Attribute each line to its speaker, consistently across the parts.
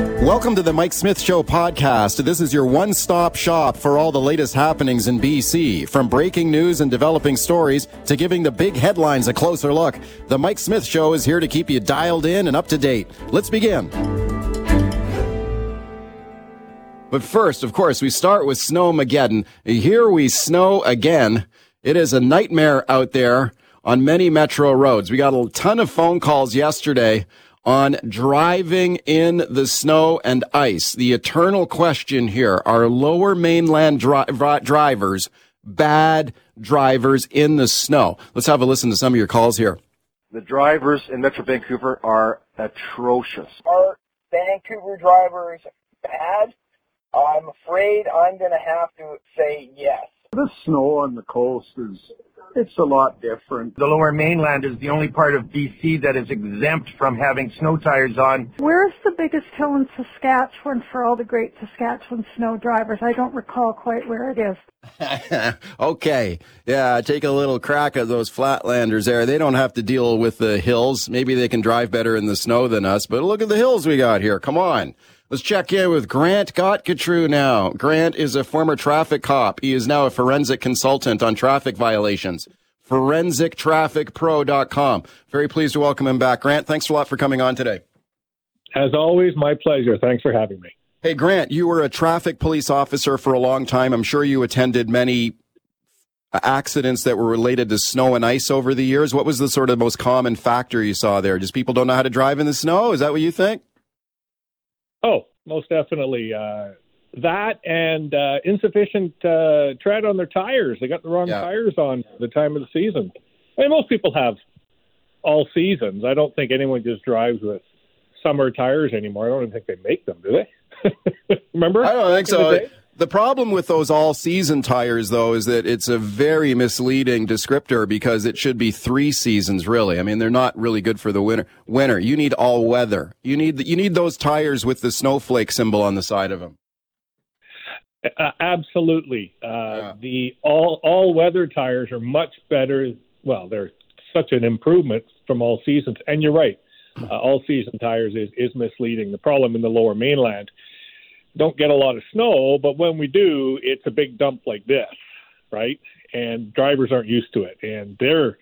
Speaker 1: Welcome to the Mike Smith Show podcast. This is your one stop shop for all the latest happenings in BC. From breaking news and developing stories to giving the big headlines a closer look, the Mike Smith Show is here to keep you dialed in and up to date. Let's begin. But first, of course, we start with snow, Snowmageddon. Here we snow again. It is a nightmare out there on many metro roads. We got a ton of phone calls yesterday on driving in the snow and ice. The eternal question here are lower mainland dri- drivers bad drivers in the snow? Let's have a listen to some of your calls here.
Speaker 2: The drivers in Metro Vancouver are atrocious.
Speaker 3: Are Vancouver drivers bad? I'm afraid I'm going to have to say yes.
Speaker 4: The snow on the coast is it's a lot different.
Speaker 5: The lower mainland is the only part of BC that is exempt from having snow tires on.
Speaker 6: Where's the biggest hill in Saskatchewan for all the great Saskatchewan snow drivers? I don't recall quite where it is.
Speaker 1: okay. Yeah, take a little crack at those flatlanders there. They don't have to deal with the hills. Maybe they can drive better in the snow than us, but look at the hills we got here. Come on. Let's check in with Grant Gottgetreu now. Grant is a former traffic cop. He is now a forensic consultant on traffic violations. ForensicTrafficPro.com. Very pleased to welcome him back. Grant, thanks a lot for coming on today.
Speaker 7: As always, my pleasure. Thanks for having me.
Speaker 1: Hey, Grant, you were a traffic police officer for a long time. I'm sure you attended many accidents that were related to snow and ice over the years. What was the sort of most common factor you saw there? Just people don't know how to drive in the snow? Is that what you think?
Speaker 7: Oh, most definitely. Uh, that and uh, insufficient uh, tread on their tires. They got the wrong yeah. tires on the time of the season. I mean, most people have all seasons. I don't think anyone just drives with summer tires anymore. I don't even think they make them, do they? Remember?
Speaker 1: I don't think so. The problem with those all season tires, though, is that it's a very misleading descriptor because it should be three seasons, really. I mean, they're not really good for the winter. Winter, you need all weather. You need you need those tires with the snowflake symbol on the side of them.
Speaker 7: Uh, absolutely, uh, yeah. the all all weather tires are much better. Well, they're such an improvement from all seasons. And you're right, uh, all season tires is is misleading. The problem in the Lower Mainland don't get a lot of snow, but when we do, it's a big dump like this, right? And drivers aren't used to it. And they're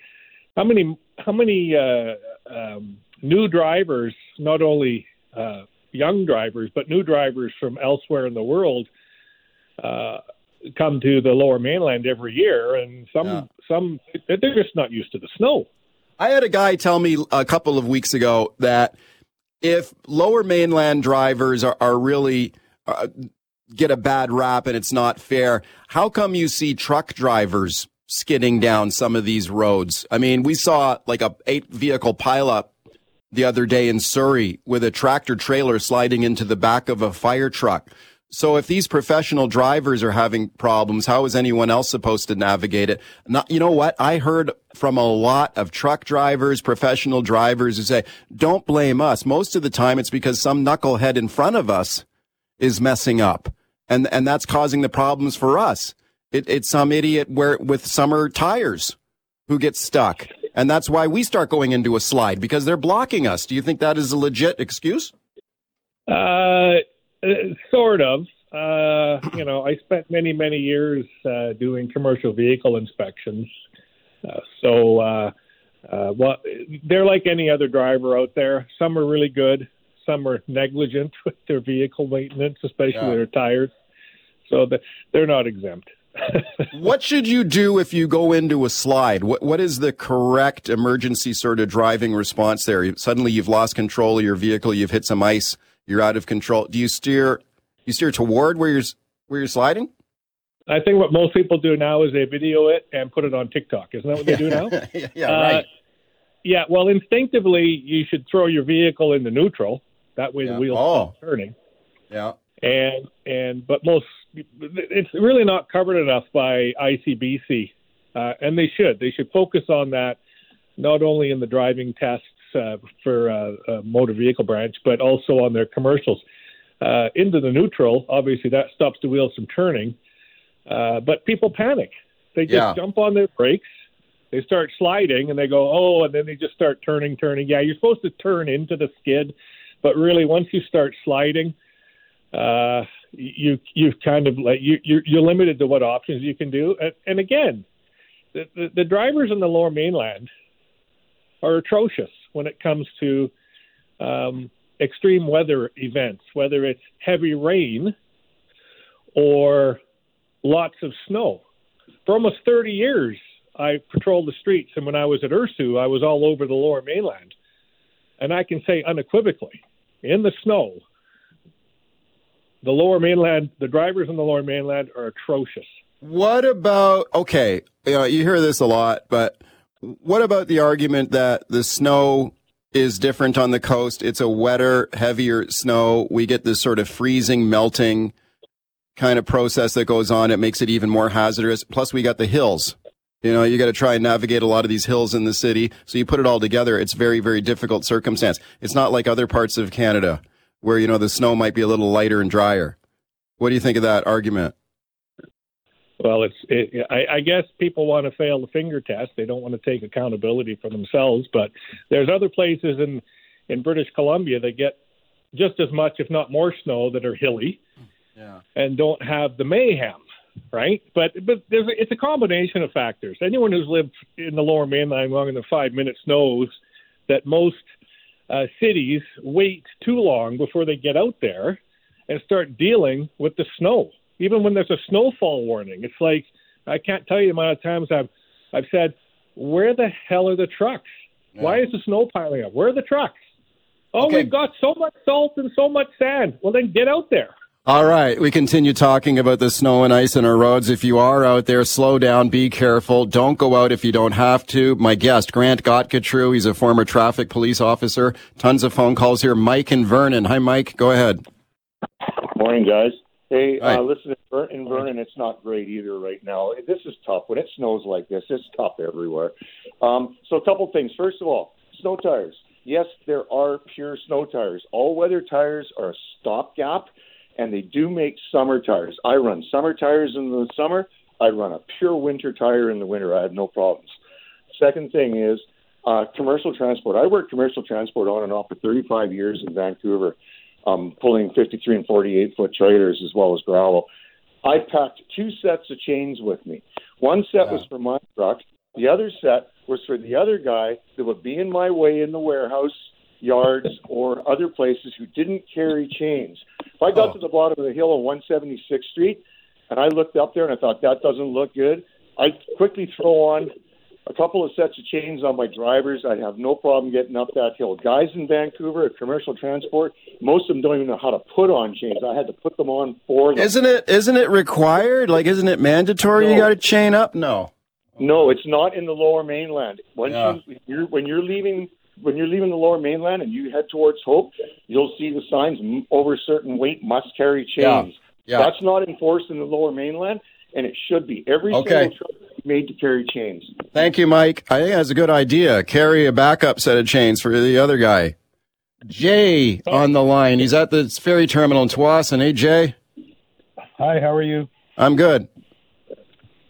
Speaker 7: how many how many uh, um, new drivers, not only uh, young drivers, but new drivers from elsewhere in the world, uh, come to the Lower Mainland every year, and some yeah. some they're just not used to the snow.
Speaker 1: I had a guy tell me a couple of weeks ago that if Lower Mainland drivers are, are really uh, get a bad rap and it's not fair. How come you see truck drivers skidding down some of these roads? I mean, we saw like a eight vehicle pileup the other day in Surrey with a tractor trailer sliding into the back of a fire truck. So if these professional drivers are having problems, how is anyone else supposed to navigate it? Not, you know what? I heard from a lot of truck drivers, professional drivers who say, don't blame us. Most of the time it's because some knucklehead in front of us is messing up, and and that's causing the problems for us. It, it's some idiot where with summer tires who gets stuck, and that's why we start going into a slide because they're blocking us. Do you think that is a legit excuse?
Speaker 7: Uh, sort of. Uh, you know, I spent many many years uh, doing commercial vehicle inspections, uh, so. Uh, uh, well, they're like any other driver out there. Some are really good some are negligent with their vehicle maintenance, especially yeah. their tires. So the, they're not exempt.
Speaker 1: what should you do if you go into a slide? What what is the correct emergency sort of driving response there? Suddenly you've lost control of your vehicle, you've hit some ice, you're out of control. Do you steer you steer toward where you're where you're sliding?
Speaker 7: I think what most people do now is they video it and put it on TikTok. Isn't that what they do now?
Speaker 1: yeah, uh, right.
Speaker 7: Yeah, well, instinctively, you should throw your vehicle into neutral that way, yeah. the wheels oh. stop turning.
Speaker 1: Yeah.
Speaker 7: And and but most it's really not covered enough by ICBC, uh, and they should. They should focus on that not only in the driving tests uh, for uh, uh, motor vehicle branch, but also on their commercials. Uh, into the neutral, obviously that stops the wheels from turning, uh, but people panic. They just yeah. jump on their brakes, they start sliding, and they go, oh, and then they just start turning, turning. Yeah, you're supposed to turn into the skid But really, once you start sliding, uh, you you kind of like you you're, you're limited to what options you can do. And, and again, the, the, the drivers in the Lower Mainland are atrocious when it comes to um, extreme weather events, whether it's heavy rain or lots of snow. For almost 30 years, I patrolled the streets, and when I was at IRSU, I was all over the Lower Mainland, and I can say unequivocally, in the snow, the Lower Mainland, the drivers in the Lower Mainland are atrocious.
Speaker 1: What about okay? You know, you hear this a lot, but what about the argument that the snow is different on the coast? It's a wetter, heavier snow. We get this sort of freezing, melting kind of process that goes on. It makes it even more hazardous. Plus, we got the hills. You know, you got to try and navigate a lot of these hills in the city. So you put it all together, it's very, very difficult circumstance. It's not like other parts of Canada where, you know, the snow might be a little lighter and drier. What do you think of that argument?
Speaker 7: Well, it's. It, I, I guess people want to fail the finger test. They don't want to take accountability for themselves. But there's other places in in British Columbia that get just as much, if not more, snow that are hilly,
Speaker 1: yeah.
Speaker 7: and don't have the mayhem, right? But but there's a, it's a combination of factors. Anyone who's lived in the Lower Mainland longer than five minutes knows that most uh, cities wait too long before they get out there and start dealing with the snow even when there's a snowfall warning. It's like I can't tell you the amount of times I've I've said, "Where the hell are the trucks? Yeah. Why is the snow piling up? Where are the trucks? Oh, okay. we've got so much salt and so much sand. Well, then get out there."
Speaker 1: All right, we continue talking about the snow and ice in our roads. If you are out there, slow down, be careful. Don't go out if you don't have to. My guest, Grant Gottgetreu, he's a former traffic police officer. Tons of phone calls here. Mike and Vernon. Hi, Mike. Go ahead.
Speaker 8: Morning, guys. Hey, uh, listen, in Vernon, it's not great either right now. This is tough. When it snows like this, it's tough everywhere. Um, so, a couple things. First of all, snow tires. Yes, there are pure snow tires. All weather tires are a stopgap, and they do make summer tires. I run summer tires in the summer. I run a pure winter tire in the winter. I have no problems. Second thing is uh, commercial transport. I worked commercial transport on and off for 35 years in Vancouver um, pulling 53 and 48 foot trailers as well as gravel. I packed two sets of chains with me. One set yeah. was for my truck. The other set was for the other guy that would be in my way in the warehouse, yards, or other places who didn't carry chains. If I got oh. to the bottom of the hill on 176th Street and I looked up there and I thought that doesn't look good, I'd quickly throw on a couple of sets of chains on my drivers. I'd have no problem getting up that hill. Guys in Vancouver at commercial transport, most of them don't even know how to put on chains. I had to put them on for them.
Speaker 1: Isn't it? Isn't it required? Like, isn't it mandatory? No. You got to chain up? No.
Speaker 8: No, it's not in the Lower Mainland. Once yeah. you, you're, when you're leaving when you're leaving the Lower Mainland and you head towards Hope, you'll see the signs over a certain weight must carry chains. Yeah. Yeah. That's not enforced in the Lower Mainland, and it should be. Every okay. single truck made to carry chains.
Speaker 1: Thank you, Mike. I think that's a good idea. Carry a backup set of chains for the other guy. Jay on the line. He's at the ferry terminal in Tsawwassen. Hey, Jay.
Speaker 9: Hi, how are you?
Speaker 1: I'm good.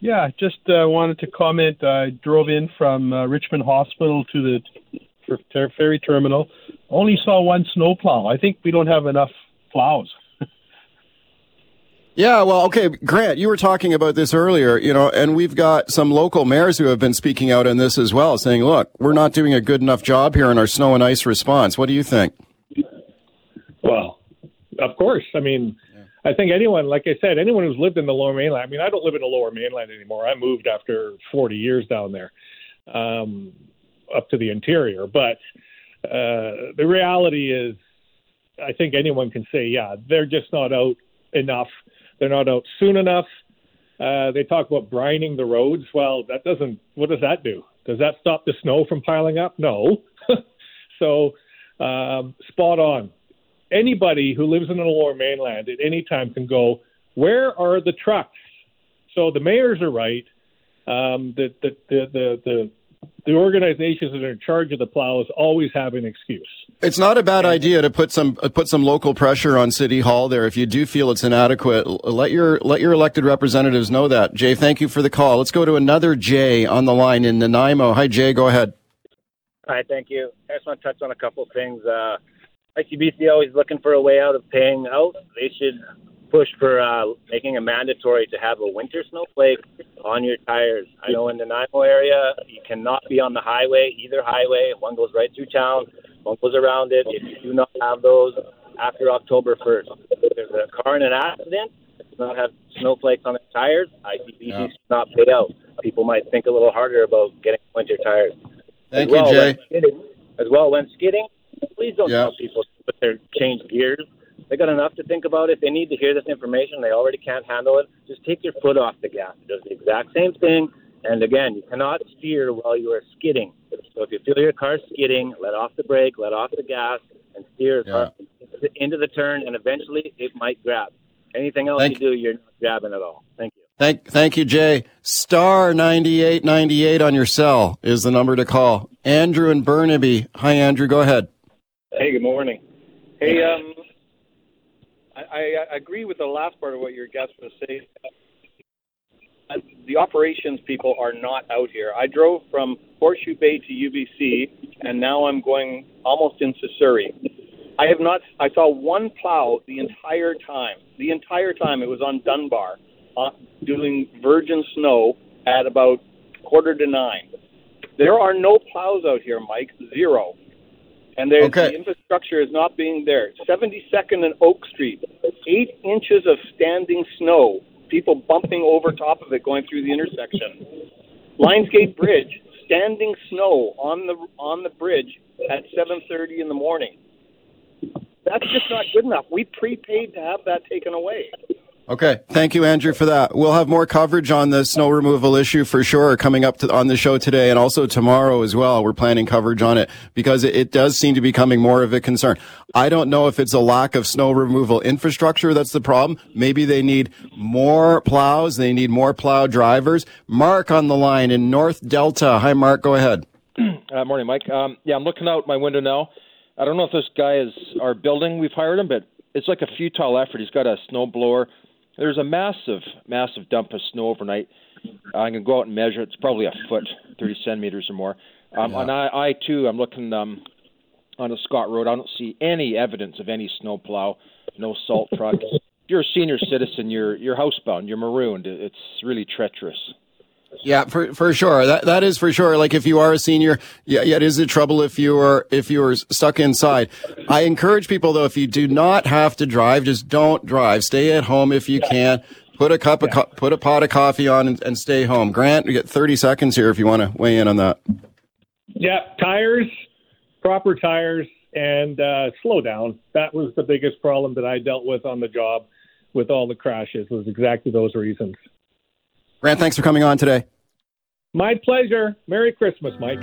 Speaker 9: Yeah, just uh, wanted to comment. I drove in from uh, Richmond Hospital to the ferry terminal. Only saw one snowplow. I think we don't have enough plows.
Speaker 1: Yeah, well, okay, Grant, you were talking about this earlier, you know, and we've got some local mayors who have been speaking out on this as well, saying, look, we're not doing a good enough job here in our snow and ice response. What do you think?
Speaker 7: Well, of course. I mean, I think anyone, like I said, anyone who's lived in the lower mainland, I mean, I don't live in the lower mainland anymore. I moved after 40 years down there, um, up to the interior. But uh, the reality is, I think anyone can say, yeah, they're just not out enough they're not out soon enough. Uh, they talk about brining the roads. Well, that doesn't. What does that do? Does that stop the snow from piling up? No. so, um, spot on. Anybody who lives in the Lower Mainland at any time can go. Where are the trucks? So the mayors are right. Um, the, the, the, the, the the organizations that are in charge of the plows always have an excuse.
Speaker 1: It's not a bad idea to put some uh, put some local pressure on City Hall there. If you do feel it's inadequate, let your let your elected representatives know that. Jay, thank you for the call. Let's go to another Jay on the line in Nanaimo. Hi, Jay. Go ahead.
Speaker 10: Hi, thank you. I just want to touch on a couple of things. Uh, ICBC always looking for a way out of paying out. They should push for uh, making it mandatory to have a winter snowflake on your tires. I know in the Nanaimo area, you cannot be on the highway, either highway. One goes right through town, one goes around it. If you do not have those after October 1st, if there's a car in an accident, does not have snowflakes on its tires, ICBC yeah. should not pay out. People might think a little harder about getting winter tires.
Speaker 1: Thank as you, well, Jay.
Speaker 10: Skidding, as well, when skidding, please don't yeah. tell people to their change gears they got enough to think about. If they need to hear this information, they already can't handle it. Just take your foot off the gas. It does the exact same thing. And again, you cannot steer while you are skidding. So if you feel your car skidding, let off the brake, let off the gas, and steer yeah. into the turn, and eventually it might grab. Anything else thank you do, you're not grabbing at all. Thank you.
Speaker 1: Thank, thank you, Jay. Star ninety eight ninety eight on your cell is the number to call. Andrew and Burnaby. Hi, Andrew. Go ahead.
Speaker 11: Hey, good morning. Hey, um, I, I agree with the last part of what your guest was saying. The operations people are not out here. I drove from Horseshoe Bay to UBC, and now I'm going almost into Surrey. I have not. I saw one plow the entire time. The entire time it was on Dunbar, uh, doing virgin snow at about quarter to nine. There are no plows out here, Mike. Zero and okay. the infrastructure is not being there. 72nd and Oak Street, eight inches of standing snow, people bumping over top of it going through the intersection. Lionsgate Bridge, standing snow on the on the bridge at 7:30 in the morning. That's just not good enough. We prepaid to have that taken away.
Speaker 1: Okay. Thank you, Andrew, for that. We'll have more coverage on the snow removal issue for sure coming up to, on the show today and also tomorrow as well. We're planning coverage on it because it, it, does seem to be becoming more of a concern. I don't know if it's a lack of snow removal infrastructure that's the problem. Maybe they need more plows. They need more plow drivers. Mark on the line in North Delta. Hi, Mark. Go ahead.
Speaker 12: Uh, morning, Mike. Um, yeah, I'm looking out my window now. I don't know if this guy is our building. We've hired him, but it's like a futile effort. He's got a snow blower there's a massive, massive dump of snow overnight. I can go out and measure. It's probably a foot, 30 centimeters or more. Um, yeah. On I, I too, I'm looking um, on a Scott Road. I don't see any evidence of any snowplow, no salt truck. if you're a senior citizen, you're you're housebound, you're marooned. It's really treacherous.
Speaker 1: Yeah, for for sure. That that is for sure. Like if you are a senior, yeah, yeah, it is a trouble if you are if you are stuck inside. I encourage people though, if you do not have to drive, just don't drive. Stay at home if you can. Put a cup of co- put a pot of coffee on and, and stay home. Grant, you get thirty seconds here if you want to weigh in on that.
Speaker 7: Yeah, tires, proper tires, and uh, slow down. That was the biggest problem that I dealt with on the job with all the crashes. Was exactly those reasons.
Speaker 1: Grant, thanks for coming on today.
Speaker 7: My pleasure. Merry Christmas, Mike.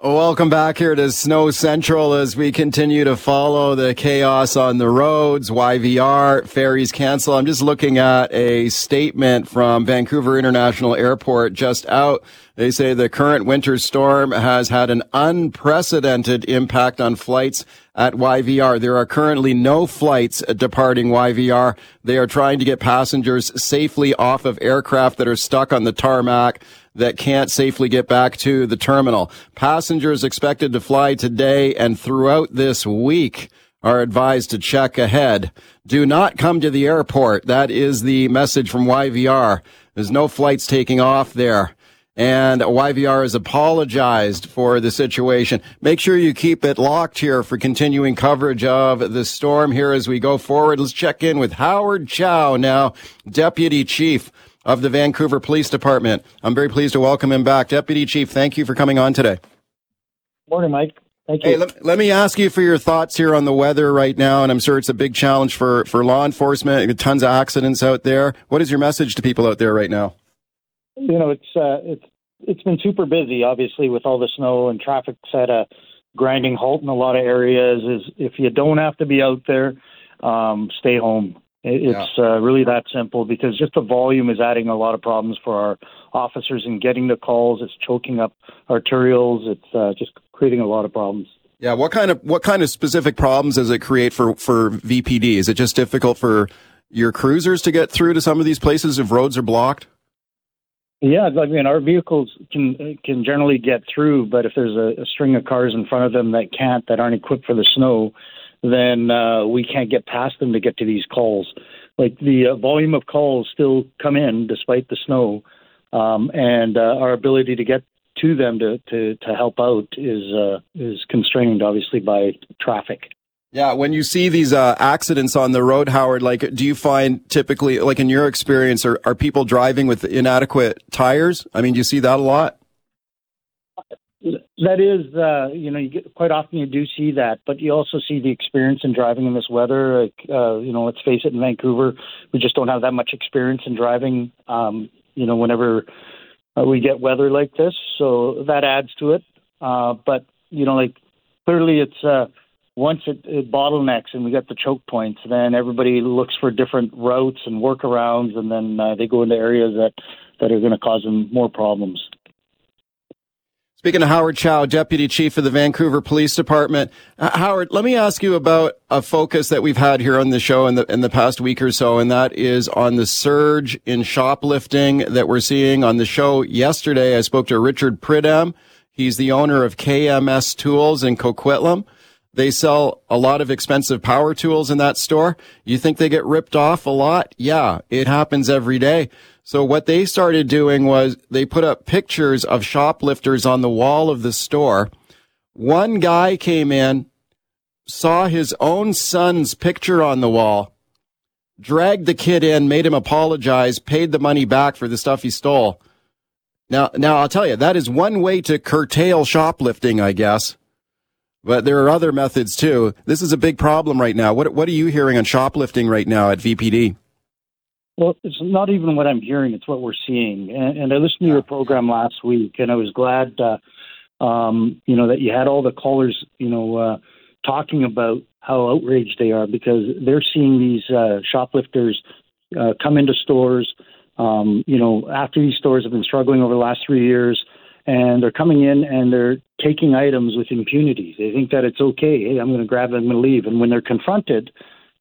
Speaker 1: Welcome back here to Snow Central as we continue to follow the chaos on the roads. YVR, ferries cancel. I'm just looking at a statement from Vancouver International Airport just out. They say the current winter storm has had an unprecedented impact on flights at YVR. There are currently no flights departing YVR. They are trying to get passengers safely off of aircraft that are stuck on the tarmac that can't safely get back to the terminal. Passengers expected to fly today and throughout this week are advised to check ahead. Do not come to the airport. That is the message from YVR. There's no flights taking off there. And YVR has apologized for the situation. Make sure you keep it locked here for continuing coverage of the storm here as we go forward. Let's check in with Howard Chow now, Deputy Chief of the Vancouver Police Department. I'm very pleased to welcome him back. Deputy Chief, thank you for coming on today.
Speaker 13: Morning, Mike. Thank you.
Speaker 1: Hey, let, let, me ask you for your thoughts here on the weather right now, and I'm sure it's a big challenge for, for law enforcement. Tons of accidents out there. What is your message to people out there right now?
Speaker 13: You know, it's uh, it's it's been super busy, obviously, with all the snow and traffic's at a grinding halt in a lot of areas. Is if you don't have to be out there, um, stay home. It's yeah. uh, really that simple because just the volume is adding a lot of problems for our officers in getting the calls. It's choking up arterials. It's uh, just creating a lot of problems.
Speaker 1: Yeah, what kind of what kind of specific problems does it create for for VPD? Is it just difficult for your cruisers to get through to some of these places if roads are blocked?
Speaker 13: Yeah, I mean, our vehicles can can generally get through, but if there's a, a string of cars in front of them that can't, that aren't equipped for the snow, then uh, we can't get past them to get to these calls. Like the uh, volume of calls still come in despite the snow, um, and uh, our ability to get to them to, to, to help out is uh, is constrained, obviously, by traffic.
Speaker 1: Yeah, when you see these uh, accidents on the road, Howard, like, do you find typically, like in your experience, are, are people driving with inadequate tires? I mean, do you see that a lot?
Speaker 13: That is, uh, you know, you get, quite often you do see that, but you also see the experience in driving in this weather. Like, uh, you know, let's face it, in Vancouver, we just don't have that much experience in driving. Um, you know, whenever uh, we get weather like this, so that adds to it. Uh, but you know, like clearly, it's uh, once it, it bottlenecks and we get the choke points, then everybody looks for different routes and workarounds, and then uh, they go into areas that that are going to cause them more problems.
Speaker 1: Speaking of Howard Chow, Deputy Chief of the Vancouver Police Department, uh, Howard, let me ask you about a focus that we've had here on the show in the in the past week or so, and that is on the surge in shoplifting that we're seeing on the show yesterday. I spoke to Richard Pridham. He's the owner of KMS Tools in Coquitlam. They sell a lot of expensive power tools in that store. You think they get ripped off a lot? Yeah, it happens every day. So what they started doing was they put up pictures of shoplifters on the wall of the store. One guy came in, saw his own son's picture on the wall, dragged the kid in, made him apologize, paid the money back for the stuff he stole. Now, now I'll tell you, that is one way to curtail shoplifting, I guess. But there are other methods too. This is a big problem right now. What, what are you hearing on shoplifting right now at VPD?
Speaker 13: Well, it's not even what I'm hearing; it's what we're seeing. And, and I listened to your program last week, and I was glad, uh, um, you know, that you had all the callers, you know, uh, talking about how outraged they are because they're seeing these uh, shoplifters uh, come into stores. Um, you know, after these stores have been struggling over the last three years, and they're coming in and they're taking items with impunity. They think that it's okay. Hey, I'm going to grab it, I'm going to leave. And when they're confronted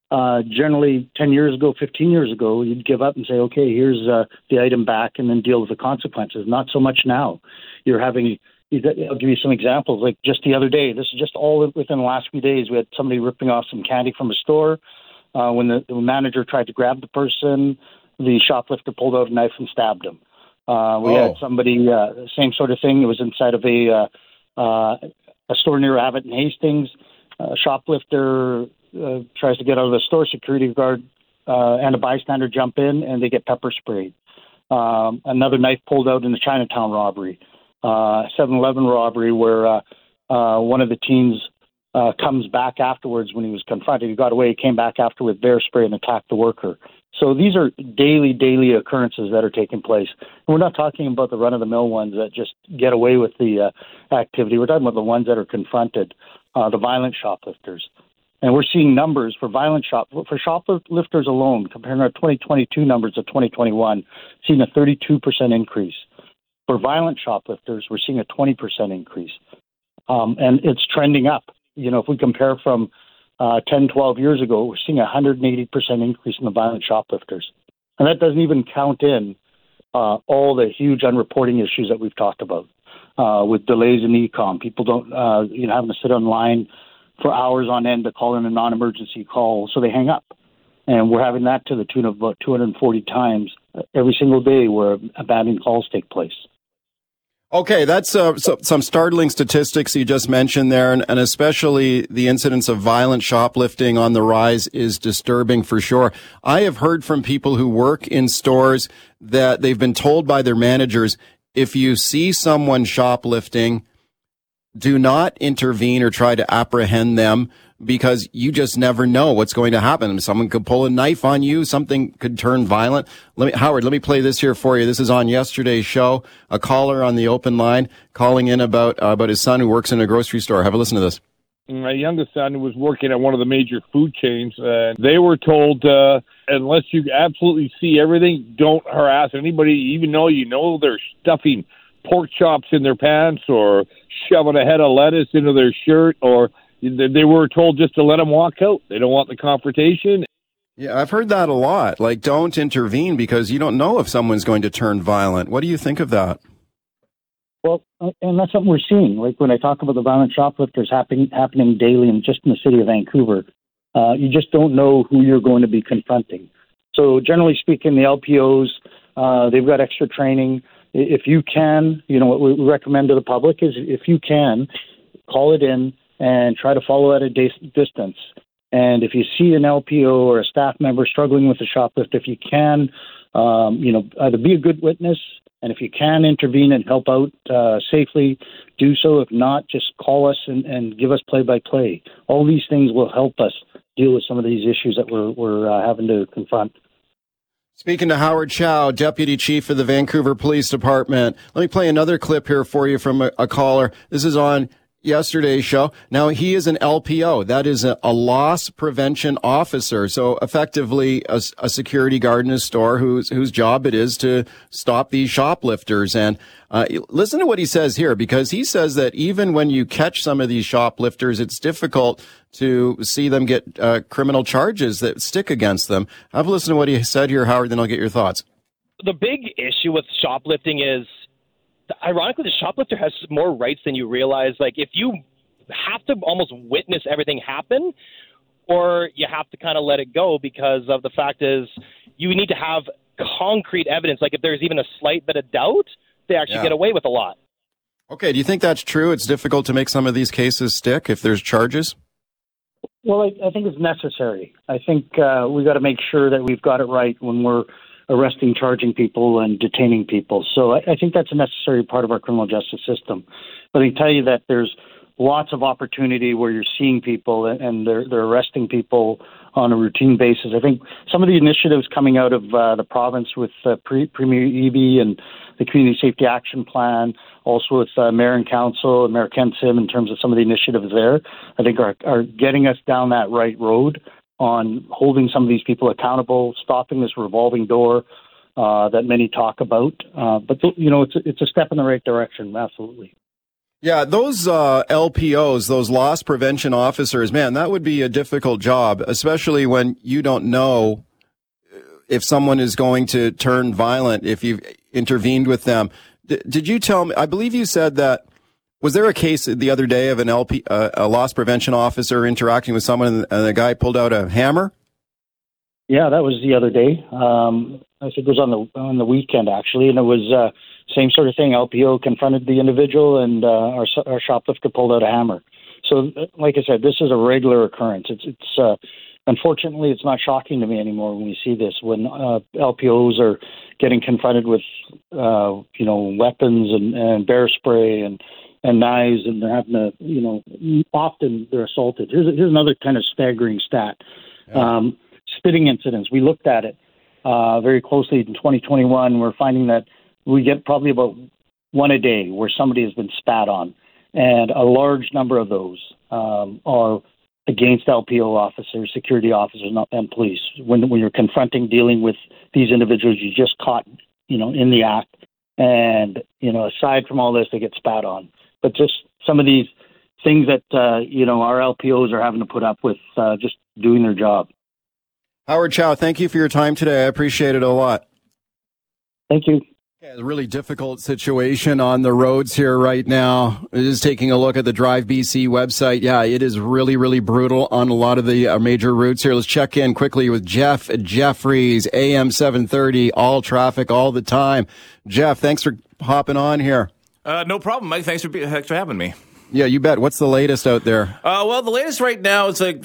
Speaker 13: uh, generally 10 years ago, 15 years ago, you'd give up and say, okay, here's uh, the item back and then deal with the consequences. Not so much now. You're having, I'll give you some examples. Like just the other day, this is just all within the last few days, we had somebody ripping off some candy from a store. Uh, when the, the manager tried to grab the person, the shoplifter pulled out a knife and stabbed him. Uh, we oh. had somebody, uh, same sort of thing. It was inside of a, uh, uh, a store near Abbott and Hastings. Uh, shoplifter uh, tries to get out of the store, security guard uh, and a bystander jump in, and they get pepper sprayed. Um, another knife pulled out in the Chinatown robbery, uh, 7-Eleven robbery, where uh, uh, one of the teens uh, comes back afterwards when he was confronted. He got away, he came back after with bear spray and attacked the worker. So these are daily, daily occurrences that are taking place. And we're not talking about the run-of-the-mill ones that just get away with the uh, activity. We're talking about the ones that are confronted, uh, the violent shoplifters. And we're seeing numbers for violent shop for shoplifters alone, comparing our 2022 numbers to 2021, seeing a 32% increase. For violent shoplifters, we're seeing a 20% increase, um, and it's trending up. You know, if we compare from uh, 10, 12 years ago, we're seeing a 180% increase in the violent shoplifters, and that doesn't even count in uh, all the huge unreporting issues that we've talked about uh, with delays in E-Comm. People don't, uh, you know, having to sit online for hours on end to call in a non-emergency call, so they hang up. And we're having that to the tune of about 240 times every single day where abandoned calls take place.
Speaker 1: Okay, that's uh, so, some startling statistics you just mentioned there, and, and, especially the incidence of violent shoplifting on the rise is disturbing for sure. I have heard from people who work in stores that they've been told by their managers if you see someone shoplifting, do not intervene or try to apprehend them because you just never know what's going to happen. Someone could pull a knife on you. Something could turn violent. Let me, Howard, let me play this here for you. This is on yesterday's show. A caller on the open line calling in about, uh, about his son who works in a grocery store. Have a listen to this.
Speaker 14: My youngest son was working at one of the major food chains, and they were told, uh, unless you absolutely see everything, don't harass anybody, even though you know they're stuffing pork chops in their pants or shoving a head of lettuce into their shirt, or they were told just to let them walk out. They don't want the confrontation.
Speaker 1: Yeah, I've heard that a lot. Like, don't intervene because you don't know if someone's going to turn violent. What do you think of that?
Speaker 13: Well, uh, and that's something we're seeing. Like when I talk about the violent shoplifters happening happening daily, and just in the city of Vancouver, uh, you just don't know who you're going to be confronting. So, generally speaking, the LPOs uh, they've got extra training. If you can, you know, what we recommend to the public is if you can, call it in and try to follow at a distance. And if you see an LPO or a staff member struggling with a shoplift, if you can, um, you know, either be a good witness, and if you can intervene and help out uh, safely, do so. If not, just call us and, and give us play by play. All these things will help us deal with some of these issues that we're, we're uh, having to confront.
Speaker 1: Speaking to Howard Chow, Deputy Chief of the Vancouver Police Department. Let me play another clip here for you from a, a caller. This is on yesterday's show. Now he is an LPO. That is a, a loss prevention officer. So effectively a, a, security guard in a store whose, whose job it is to stop these shoplifters. And, uh, listen to what he says here because he says that even when you catch some of these shoplifters, it's difficult to see them get uh, criminal charges that stick against them. I've listened to what he said here, Howard, then I'll get your thoughts.
Speaker 15: The big issue with shoplifting is ironically, the shoplifter has more rights than you realize. Like, if you have to almost witness everything happen, or you have to kind of let it go because of the fact is you need to have concrete evidence. Like, if there's even a slight bit of doubt, they actually yeah. get away with a lot.
Speaker 1: Okay, do you think that's true? It's difficult to make some of these cases stick if there's charges.
Speaker 13: Well, I, I think it's necessary. I think uh, we got to make sure that we've got it right when we're arresting, charging people, and detaining people. So I, I think that's a necessary part of our criminal justice system. But I can tell you that there's lots of opportunity where you're seeing people and they're they're arresting people on a routine basis. I think some of the initiatives coming out of uh, the province with uh, Pre- Premier Eby and the Community Safety Action Plan, also with uh, Mayor and Council and Mayor Ken Sim in terms of some of the initiatives there, I think are, are getting us down that right road on holding some of these people accountable, stopping this revolving door uh, that many talk about. Uh, but you know, it's it's a step in the right direction, absolutely.
Speaker 1: Yeah, those uh, LPOs, those loss prevention officers, man, that would be a difficult job, especially when you don't know if someone is going to turn violent if you've intervened with them. D- did you tell me? I believe you said that was there a case the other day of an LP, uh, a loss prevention officer interacting with someone and the guy pulled out a hammer?
Speaker 13: Yeah, that was the other day. Um, I think it was on the on the weekend actually, and it was uh, same sort of thing. LPO confronted the individual, and uh, our our shoplifter pulled out a hammer. So, like I said, this is a regular occurrence. It's it's uh, unfortunately it's not shocking to me anymore when we see this when uh, LPOs are getting confronted with uh, you know weapons and, and bear spray and and knives, and they're having to, you know, often they're assaulted. Here's, here's another kind of staggering stat. Yeah. Um, spitting incidents. We looked at it uh, very closely in 2021. We're finding that we get probably about one a day where somebody has been spat on, and a large number of those um, are against LPO officers, security officers, and police. When when you're confronting, dealing with these individuals, you just caught, you know, in the act, and you know, aside from all this, they get spat on but just some of these things that uh, you know our LPOs are having to put up with uh, just doing their job.
Speaker 1: Howard Chow, thank you for your time today. I appreciate it a lot.
Speaker 13: Thank you.
Speaker 1: Yeah, a really difficult situation on the roads here right now. Just taking a look at the Drive BC website. Yeah, it is really, really brutal on a lot of the uh, major routes here. Let's check in quickly with Jeff Jeffries, AM 730, all traffic all the time. Jeff, thanks for hopping on here.
Speaker 16: Uh, no problem, Mike. Thanks for, thanks for having me.
Speaker 1: Yeah, you bet. What's the latest out there?
Speaker 16: Uh, well, the latest right now is like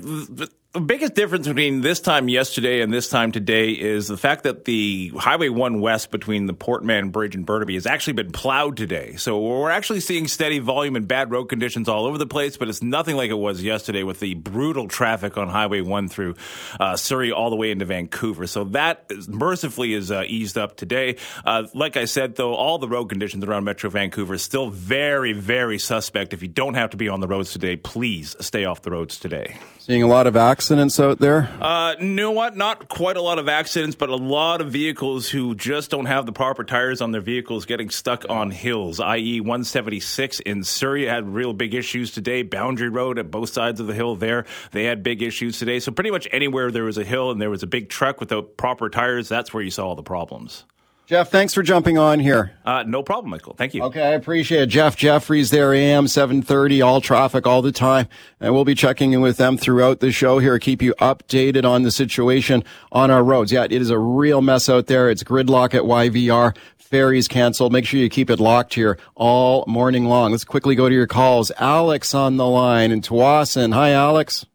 Speaker 16: the biggest difference between this time yesterday and this time today is the fact that the Highway 1 West between the Port Mann Bridge and Burnaby has actually been plowed today. So we're actually seeing steady volume and bad road conditions all over the place, but it's nothing like it was yesterday with the brutal traffic on Highway 1 through uh, Surrey all the way into Vancouver. So that is, mercifully is uh, eased up today. Uh, like I said, though, all the road conditions around Metro Vancouver is still very, very suspect. If you don't have to be on the roads today, please stay off the roads today.
Speaker 1: Seeing a lot of accidents out there?
Speaker 16: Uh, you know what? Not quite a lot of accidents, but a lot of vehicles who just don't have the proper tires on their vehicles getting stuck on hills, i.e., 176 in Surrey had real big issues today. Boundary Road at both sides of the hill there, they had big issues today. So, pretty much anywhere there was a hill and there was a big truck without proper tires, that's where you saw all the problems.
Speaker 1: Jeff, thanks for jumping on here.
Speaker 16: Uh, no problem, Michael. Thank you.
Speaker 1: Okay, I appreciate it. Jeff Jeffries there, AM 730, all traffic all the time. And we'll be checking in with them throughout the show here, keep you updated on the situation on our roads. Yeah, it is a real mess out there. It's gridlock at YVR. Ferries canceled. Make sure you keep it locked here all morning long. Let's quickly go to your calls. Alex on the line in Tsawwassen. Hi, Alex.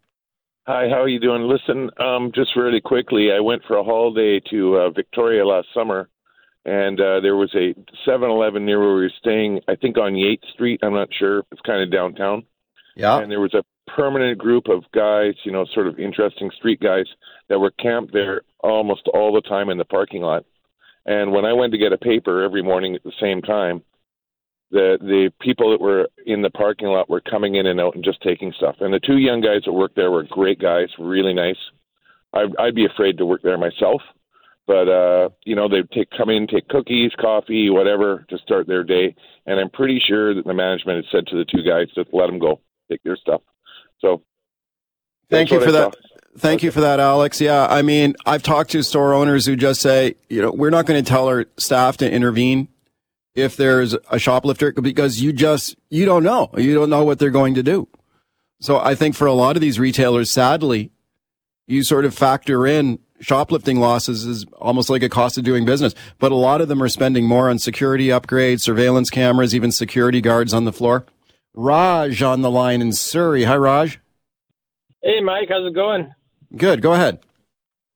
Speaker 17: Hi, how are you doing? Listen, um, just really quickly, I went for a holiday to uh, Victoria last summer and uh, there was a 7-Eleven near where we were staying. I think on Yates Street. I'm not sure. It's kind of downtown.
Speaker 1: Yeah.
Speaker 17: And there was a permanent group of guys, you know, sort of interesting street guys that were camped there almost all the time in the parking lot. And when I went to get a paper every morning at the same time, the the people that were in the parking lot were coming in and out and just taking stuff. And the two young guys that worked there were great guys, really nice. I, I'd be afraid to work there myself but uh, you know, they take come in, take cookies, coffee, whatever to start their day. And I'm pretty sure that the management had said to the two guys just let them go, take their stuff. So,
Speaker 1: thank you for that. Thank you for that, Alex. Yeah, I mean, I've talked to store owners who just say, you know, we're not going to tell our staff to intervene if there's a shoplifter because you just you don't know. You don't know what they're going to do. So I think for a lot of these retailers, sadly, you sort of factor in shoplifting losses is almost like a cost of doing business. But a lot of them are spending more on security upgrades, surveillance cameras, even security guards on the floor. Raj on the line in Surrey. Hi, Raj.
Speaker 18: Hey, Mike. How's it going?
Speaker 1: Good. Go ahead.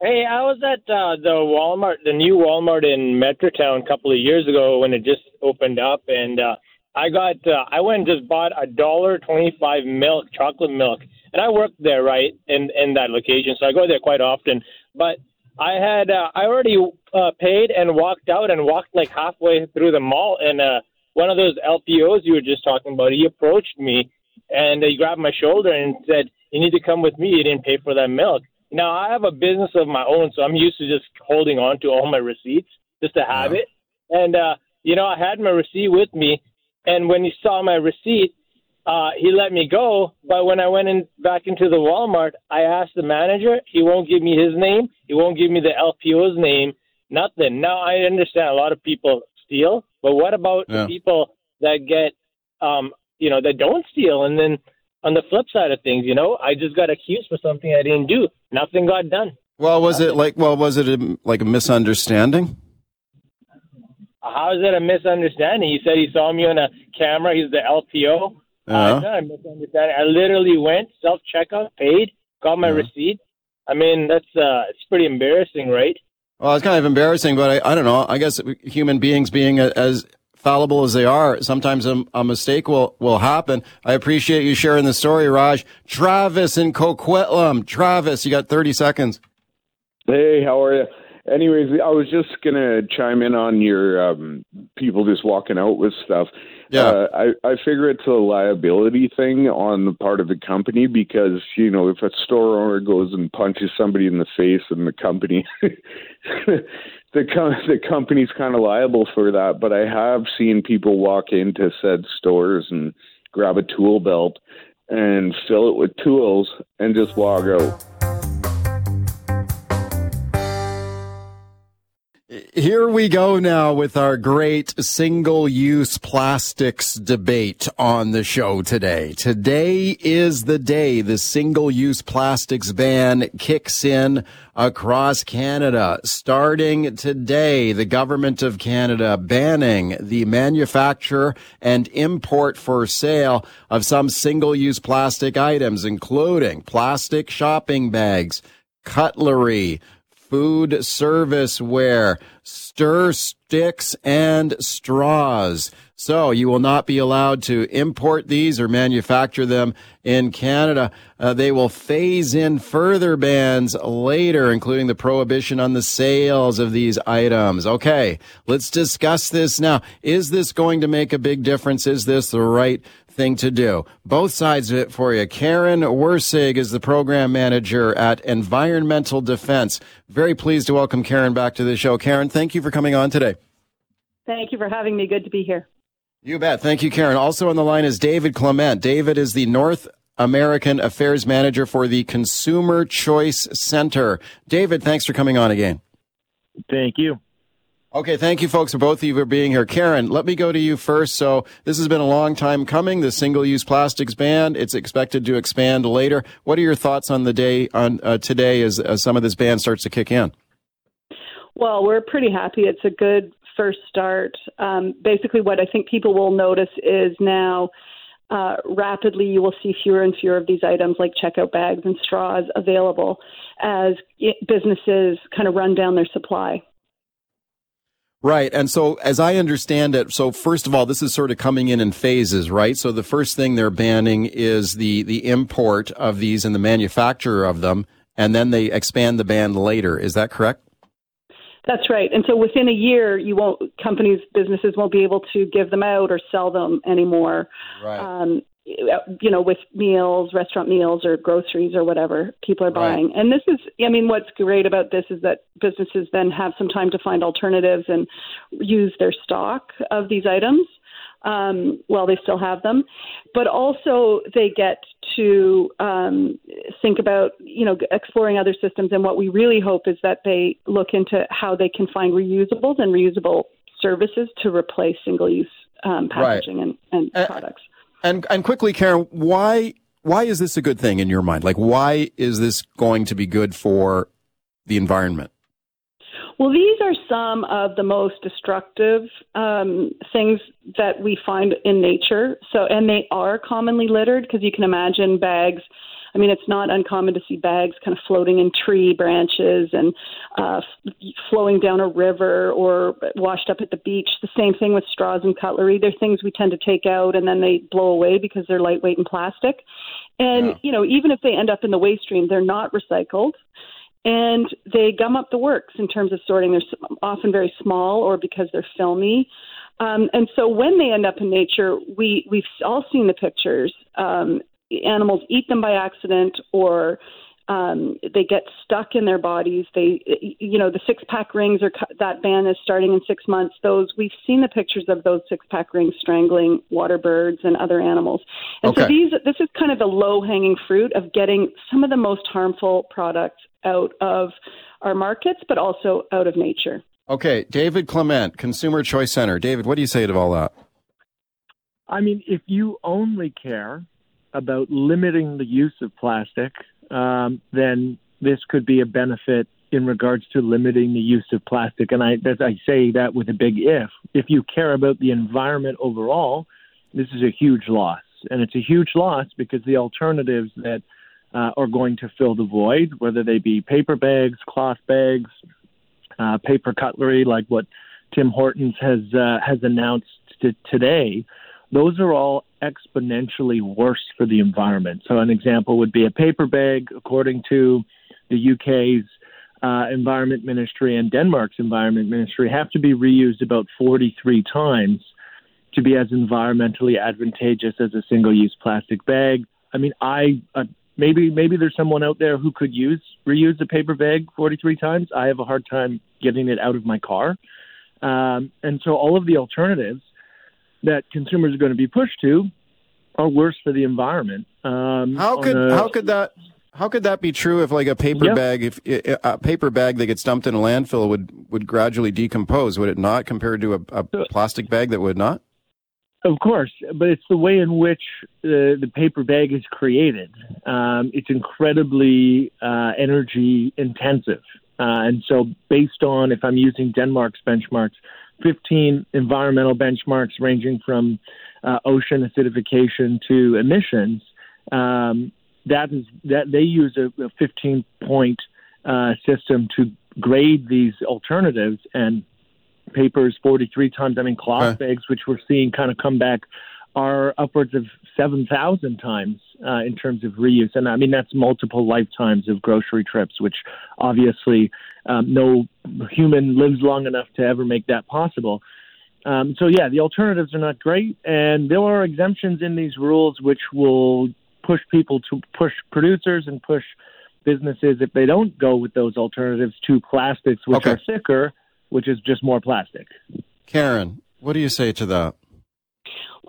Speaker 18: Hey, I was at uh, the Walmart, the new Walmart in Metrotown a couple of years ago when it just opened up, and uh, I got uh, I went and just bought a dollar twenty-five milk, chocolate milk, and I worked there right in in that location, so I go there quite often. But I had uh, I already uh, paid and walked out and walked like halfway through the mall, and uh, one of those LPOs you were just talking about, he approached me and he grabbed my shoulder and said, "You need to come with me. You didn't pay for that milk." Now I have a business of my own, so I'm used to just holding on to all my receipts just to have yeah. it. And uh, you know, I had my receipt with me, and when he saw my receipt, uh, he let me go. But when I went in back into the Walmart, I asked the manager. He won't give me his name. He won't give me the LPO's name. Nothing. Now I understand a lot of people steal, but what about yeah. the people that get, um, you know, that don't steal? And then on the flip side of things, you know, I just got accused for something I didn't do. Nothing got done.
Speaker 1: Well, was Nothing. it like? Well, was it a, like a misunderstanding?
Speaker 18: How is it a misunderstanding? He said he saw me on a camera. He's the LPO. Uh-huh. I misunderstand. I literally went self checkout, paid, got my uh-huh. receipt. I mean, that's uh, it's pretty embarrassing, right?
Speaker 1: Well, it's kind of embarrassing, but I, I don't know. I guess human beings being as fallible as they are, sometimes a, a, mistake will, will happen. I appreciate you sharing the story, Raj. Travis in Coquitlam. Travis, you got 30 seconds.
Speaker 19: Hey, how are you? Anyways, I was just gonna chime in on your um, people just walking out with stuff.
Speaker 1: Yeah,
Speaker 19: uh, I I figure it's a liability thing on the part of the company because you know if a store owner goes and punches somebody in the face and the company. the com- the company's kind of liable for that, but I have seen people walk into said stores and grab a tool belt and fill it with tools and just walk out.
Speaker 1: Here we go now with our great single use plastics debate on the show today. Today is the day the single use plastics ban kicks in across Canada. Starting today, the government of Canada banning the manufacture and import for sale of some single use plastic items, including plastic shopping bags, cutlery, food service serviceware, stir sticks, and straws. So you will not be allowed to import these or manufacture them in Canada. Uh, they will phase in further bans later, including the prohibition on the sales of these items. Okay, let's discuss this now. Is this going to make a big difference? Is this the right thing to do. Both sides of it for you. Karen Wirsig is the program manager at Environmental Defense. Very pleased to welcome Karen back to the show. Karen, thank you for coming on today.
Speaker 20: Thank you for having me. Good to be here.
Speaker 1: You bet. Thank you, Karen. Also on the line is David Clement. David is the North American Affairs Manager for the Consumer Choice Center. David, thanks for coming on again.
Speaker 9: Thank you.
Speaker 1: Okay, thank you, folks, for both of you for being here. Karen, let me go to you first. So, this has been a long time coming. The single-use plastics ban. It's expected to expand later. What are your thoughts on the day on uh, today as, as some of this ban starts to kick in?
Speaker 20: Well, we're pretty happy. It's a good first start. Um, basically, what I think people will notice is now. Uh, rapidly, you will see fewer and fewer of these items like checkout bags and straws available as businesses kind of run down their supply.
Speaker 1: Right. And so, as I understand it, so first of all, this is sort of coming in in phases, right? So the first thing they're banning is the, the import of these and the manufacture of them, and then they expand the ban later. Is that correct?
Speaker 20: That's right. And so within a year, you won't, companies, businesses won't be able to give them out or sell them anymore.
Speaker 1: Right.
Speaker 20: Um, you know, with meals, restaurant meals, or groceries, or whatever people are buying.
Speaker 1: Right.
Speaker 20: And this is, I mean, what's great about this is that businesses then have some time to find alternatives and use their stock of these items um, while they still have them. But also, they get to um, think about, you know, exploring other systems. And what we really hope is that they look into how they can find reusables and reusable services to replace single-use um, packaging
Speaker 1: Right.
Speaker 20: and, and products.
Speaker 1: And and quickly, Karen, why why is this a good thing in your mind? Like, why is this going to be good for the environment?
Speaker 20: Well, these are some of the most destructive um, things that we find in nature. So, and they are commonly littered because you can imagine bags. I mean, it's not uncommon to see bags kind of floating in tree branches and uh, f- flowing down a river or washed up at the beach. The same thing with straws and cutlery. They're things we tend to take out and then they blow away because they're lightweight and plastic. And, you know, even if they end up in the waste stream, they're not recycled and they gum up the works in terms of sorting. They're often very small or because they're filmy. Um, and so when they end up in nature, we, we've all seen the pictures. Um, animals eat them by accident or um, they get stuck in their bodies. They, you know, the six pack rings are cu- that ban is starting in six months. Those we've seen the pictures of those six pack rings strangling water birds and other animals. And so
Speaker 1: Okay.
Speaker 20: these, this is kind of the low hanging fruit of getting some of the most harmful products out of our markets, but also out of nature.
Speaker 1: Okay, David Clement, Consumer Choice Center. David, what do you say to all that?
Speaker 9: I mean, if you only care about limiting the use of plastic, um, then this could be a benefit in regards to limiting the use of plastic. And I, I say that with a big if. If you care about the environment overall, this is a huge loss. And it's a huge loss because the alternatives that uh, are going to fill the void, whether they be paper bags, cloth bags, uh, paper cutlery, like what Tim Hortons has uh, has announced t- today, those are all exponentially worse for the environment. So, an example would be a paper bag, according to the UK's uh, Environment Ministry and Denmark's Environment Ministry, have to be reused about 43 times to be as environmentally advantageous as a single-use plastic bag. I mean, I uh, maybe maybe there's someone out there who could use reuse a paper bag 43 times. I have a hard time getting it out of my car, um, and so all of the alternatives that consumers are going to be pushed to are worse for the environment. Um,
Speaker 1: How could
Speaker 9: a-
Speaker 1: how could that how could that be true if like a paper
Speaker 9: Yeah.
Speaker 1: bag if a paper bag that gets dumped in a landfill would would gradually decompose would it not compared to a, a plastic bag that would not?
Speaker 9: Of course, but it's the way in which uh, the paper bag is created. Um, it's incredibly uh, energy intensive. Uh, and so, based on if I'm using Denmark's benchmarks, 15 environmental benchmarks ranging from uh, ocean acidification to emissions, um, that is that they use a, a 15 point uh, system to grade these alternatives and papers 43 times. I mean, cloth bags, which we're seeing kind of come back, are upwards of 7,000 times uh, in terms of reuse. And I mean, that's multiple lifetimes of grocery trips, which obviously um, no human lives long enough to ever make that possible. Um, so yeah, the alternatives are not great, and there are exemptions in these rules which will push people to push producers and push businesses if they don't go with those alternatives to plastics which
Speaker 1: Okay.
Speaker 9: are thicker, which is just more plastic.
Speaker 1: Karen, what do you say to that?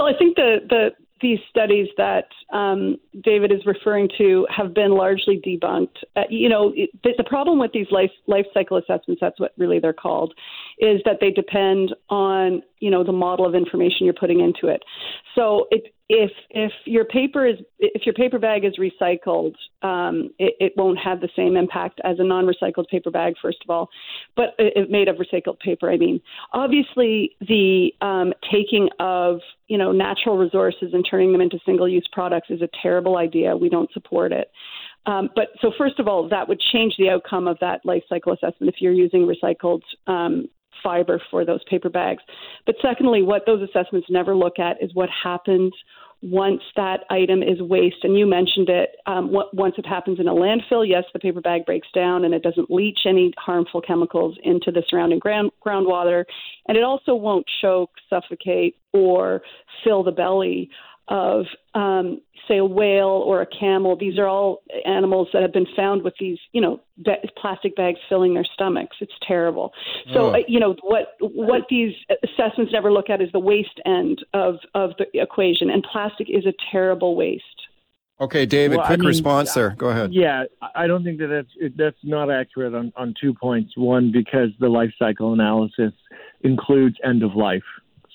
Speaker 20: Well, I think the, the these studies that um, David is referring to have been largely debunked. Uh, you know, it, the, the problem with these life life cycle assessments—that's what really they're called—is that they depend on you know the model of information you're putting into it. So if if your paper is if your paper bag is recycled, um, it, it won't have the same impact as a non-recycled paper bag. First of all, but it made of recycled paper. I mean, obviously the um, taking of you know natural resources and turning them into single-use products is a terrible idea. We don't support it. Um, but so first of all, that would change the outcome of that life cycle assessment if you're using recycled um, fiber for those paper bags. But secondly, what those assessments never look at is what happens once that item is waste. And you mentioned it. Um, what, once it happens in a landfill, yes, the paper bag breaks down and it doesn't leach any harmful chemicals into the surrounding ground, groundwater. And it also won't choke, suffocate, or fill the belly of, um, say, a whale or a camel. These are all animals that have been found with these, you know, ba- plastic bags filling their stomachs. It's terrible. So,
Speaker 21: Oh.
Speaker 20: uh, you know, what what these assessments never look at is the waste end of of the equation, and plastic is a terrible waste.
Speaker 1: Okay, David,
Speaker 9: Well, I
Speaker 1: quick
Speaker 9: mean,
Speaker 1: response there. Go ahead.
Speaker 9: Yeah, I don't think that that's that's not accurate on on two points. One, because the life cycle analysis includes end of life,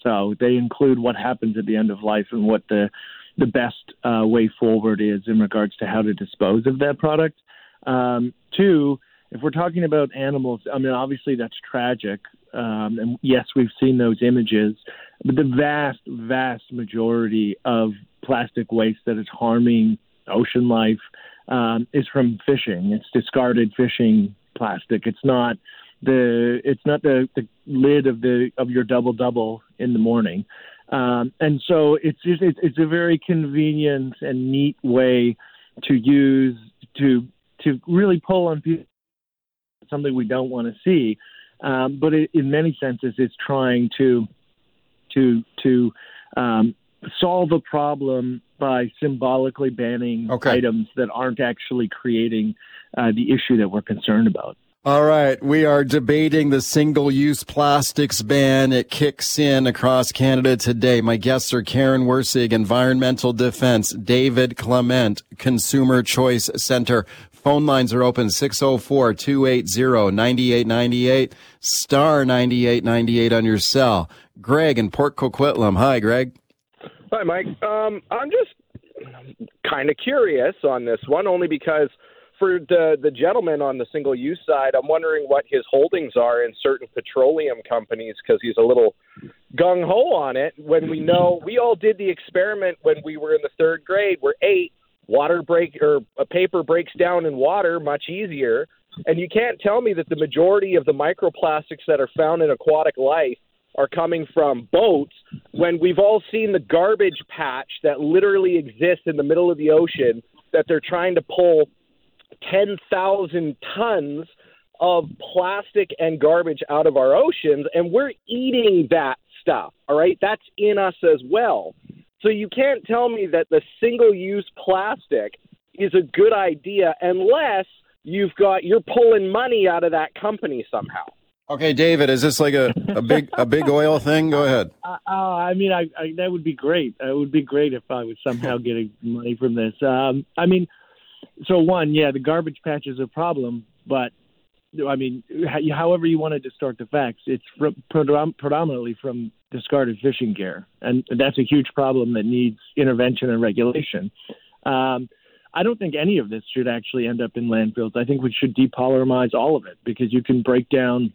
Speaker 9: so they include what happens at the end of life and what the the best uh, way forward is in regards to how to dispose of that product. Um, two, if we're talking about animals, I mean, obviously that's tragic. Um, and yes, we've seen those images, but the vast, vast majority of plastic waste that is harming ocean life um, is from fishing. It's discarded fishing plastic. It's not the it's not the, the lid of the of your double double in the morning. Um, and so it's just it's, it's a very convenient and neat way to use to to really pull on people something we don't want to see. Um, but it, in many senses, it's trying to to to um, solve a problem by symbolically banning items that aren't actually creating uh, the issue that we're concerned about.
Speaker 1: All right, we are debating the single-use plastics ban. It kicks in across Canada today. My guests are Karen Wirsig, Environmental Defense, David Clement, Consumer Choice Center. Phone lines are open 604-280-9898, star 9898 on your cell. Greg in Port Coquitlam. Hi, Greg.
Speaker 22: Hi, Mike. Um, I'm just kind of curious on this one, only because for the the gentleman on the single use side, I'm wondering what his holdings are in certain petroleum companies because he's a little gung ho on it. When we know we all did the experiment when we were in the third grade, where eight water break or a paper breaks down in water much easier, and you can't tell me that the majority of the microplastics that are found in aquatic life are coming from boats when we've all seen the garbage patch that literally exists in the middle of the ocean that they're trying to pull 10,000 tons of plastic and garbage out of our oceans, and we're eating that stuff. All right, that's in us as well. So you can't tell me that the single-use plastic is a good idea unless you've got you're pulling money out of that company somehow.
Speaker 1: Okay, David, is this like a, a big a big oil thing? Go ahead.
Speaker 9: Uh, uh, I mean, I, I, that would be great. It would be great if I was somehow getting money from this. Um, I mean, so one, yeah, the garbage patch is a problem, but I mean, however you want to distort the facts, it's predominantly from discarded fishing gear, and that's a huge problem that needs intervention and regulation. Um, I don't think any of this should actually end up in landfills. I think we should depolymerize all of it because you can break down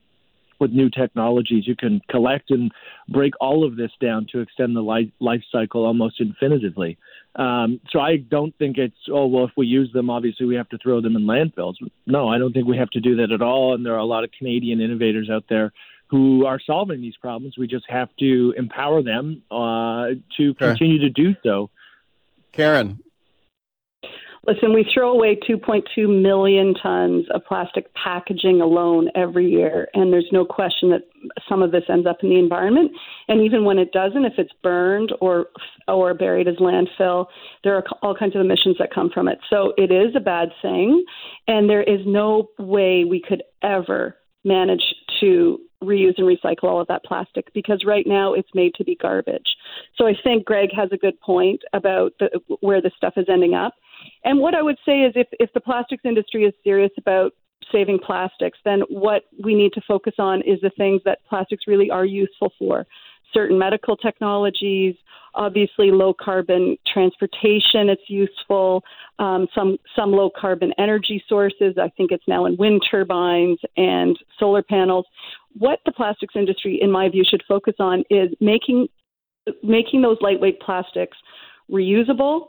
Speaker 9: with new technologies. You can collect and break all of this down to extend the life, life cycle almost infinitively. Um, so I don't think it's oh well if we use them obviously we have to throw them in landfills. No, I don't think we have to do that at all. And there are a lot of Canadian innovators out there who are solving these problems. We just have to empower them uh, to continue to do so.
Speaker 1: Karen.
Speaker 20: Listen, we throw away 2.2 million tons of plastic packaging alone every year, and there's no question that some of this ends up in the environment. And even when it doesn't, if it's burned or or buried as landfill, there are all kinds of emissions that come from it. So it is a bad thing, and there is no way we could ever manage to reuse and recycle all of that plastic because right now it's made to be garbage. So I think Greg has a good point about the, where this stuff is ending up. And what I would say is if, if the plastics industry is serious about saving plastics, then what we need to focus on is the things that plastics really are useful for. Certain medical technologies, obviously low carbon transportation, it's useful. Um, some some low carbon energy sources. I think it's now in wind turbines and solar panels. What the plastics industry, in my view, should focus on is making making those lightweight plastics reusable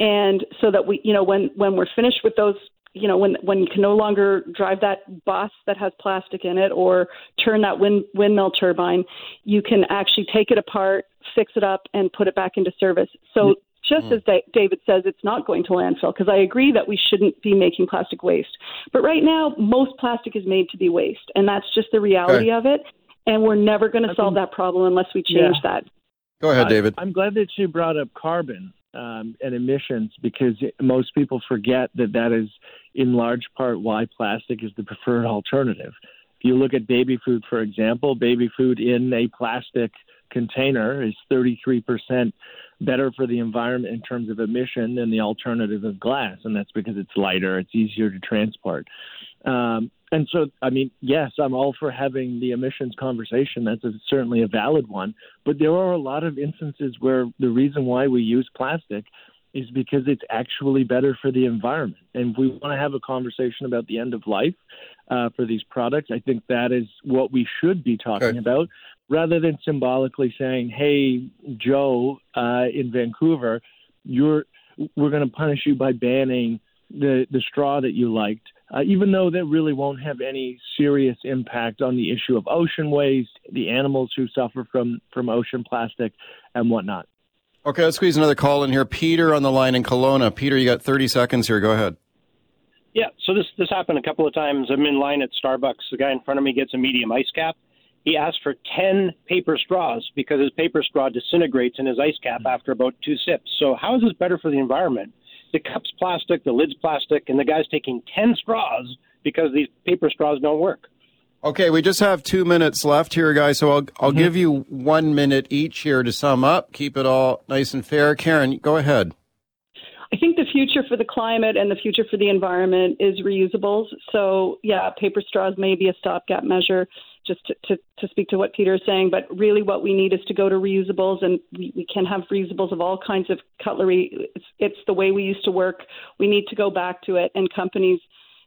Speaker 20: and so that we you know when when we're finished with those you know when when you can no longer drive that bus that has plastic in it or turn that wind windmill turbine you can actually take it apart fix it up and put it back into service so mm-hmm. just as David says, it's not going to landfill because I agree that we shouldn't be making plastic waste. But right now, most plastic is made to be waste, and that's just the reality
Speaker 1: Okay.
Speaker 20: of it. And we're never going to solve that problem unless we change
Speaker 9: Yeah.
Speaker 20: that.
Speaker 1: Go ahead,
Speaker 9: I-
Speaker 1: David.
Speaker 9: I'm glad that you brought up carbon um, and emissions because most people forget that that is in large part why plastic is the preferred alternative. If you look at baby food, for example, baby food in a plastic container is 33% better for the environment in terms of emission than the alternative of glass, and that's because it's lighter, it's easier to transport. Um, and so, I mean, yes, I'm all for having the emissions conversation. That's a, certainly a valid one. But there are a lot of instances where the reason why we use plastic is because it's actually better for the environment. And if we want to have a conversation about the end of life uh, for these products, I think that is what we should be talking about rather than symbolically saying, hey, Joe uh, in Vancouver, you're, we're going to punish you by banning the, the straw that you liked. Uh, even though that really won't have any serious impact on the issue of ocean waste, the animals who suffer from, from ocean plastic, and whatnot.
Speaker 1: Okay, let's squeeze another call in here. Peter on the line in Kelowna. Peter, you got 30 seconds here. Go ahead.
Speaker 23: Yeah, so this this happened a couple of times. I'm in line at Starbucks. The guy in front of me gets a medium ice cap. He asked for 10 paper straws because his paper straw disintegrates in his ice cap after about two sips. So how is this better for the environment? The cup's plastic, the lid's plastic, and the guy's taking 10 straws because these paper straws don't work.
Speaker 1: Okay, we just have two minutes left here, guys. So I'll I'll mm-hmm. give you one minute each here to sum up. Keep it all nice and fair. Karen, go ahead.
Speaker 20: I think the future for the climate and the future for the environment is reusables. So, yeah, paper straws may be a stopgap measure, just to, to, to speak to what Peter is saying. But really, what we need is to go to reusables, and we, we can have reusables of all kinds of cutlery. It's, it's the way we used to work. We need to go back to it, and companies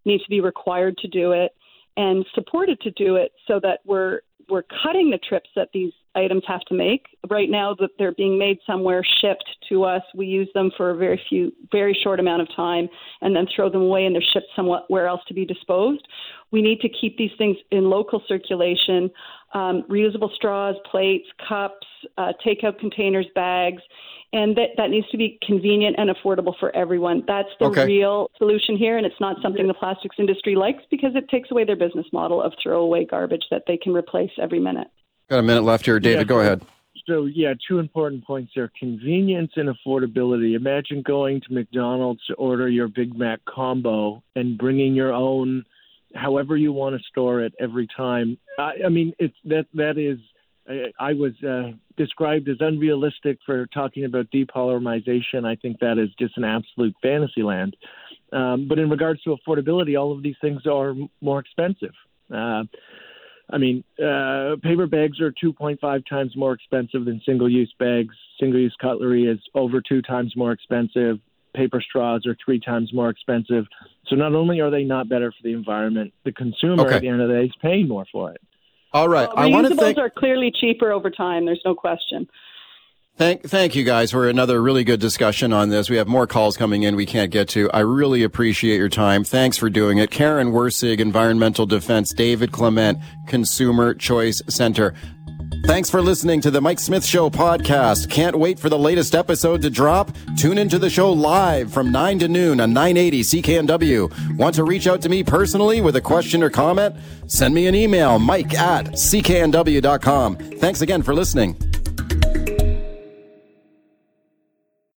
Speaker 20: need to be required to do it and supported to do it so that we're we're cutting the trips that these items have to make. Right now that they're being made somewhere, shipped to us, we use them for a very few very short amount of time and then throw them away and they're shipped somewhere else to be disposed. We need to keep these things in local circulation. Um, reusable straws, plates, cups, uh, takeout containers, bags, and that, that needs to be convenient and affordable for everyone. That's the
Speaker 1: Okay.
Speaker 20: real solution here, and it's not something the plastics industry likes because it takes away their business model of throwaway garbage that they can replace every minute.
Speaker 1: Got a minute left here. David,
Speaker 9: Yeah.
Speaker 1: go ahead.
Speaker 9: So yeah, two important points there: convenience and affordability. Imagine going to McDonald's to order your Big Mac combo and bringing your own, however you want to store it every time. I, I mean, it's that that is. I, I was uh, described as unrealistic for talking about depolymerization. I think that is just an absolute fantasy land. Um, but in regards to affordability, all of these things are more expensive. Uh, I mean, uh, paper bags are 2.5 times more expensive than single use bags. Single use cutlery is over two times more expensive. Paper straws are three times more expensive. So not only are they not better for the environment, the consumer
Speaker 1: Okay.
Speaker 9: at the end of the day is paying more for it.
Speaker 1: All right. I
Speaker 20: Reusables
Speaker 1: want to thank
Speaker 20: are clearly cheaper over time. There's no question.
Speaker 1: Thank, thank you guys for another really good discussion on this. We have more calls coming in we can't get to. I really appreciate your time. Thanks for doing it. Karen Wirsig, Environmental Defense, David Clement, Consumer Choice Center. Thanks for listening to the Mike Smith Show podcast. Can't wait for the latest episode to drop? Tune into the show live from 9 to noon on 980 CKNW. Want to reach out to me personally with a question or comment? Send me an email, mike at cknw.com. Thanks again for listening.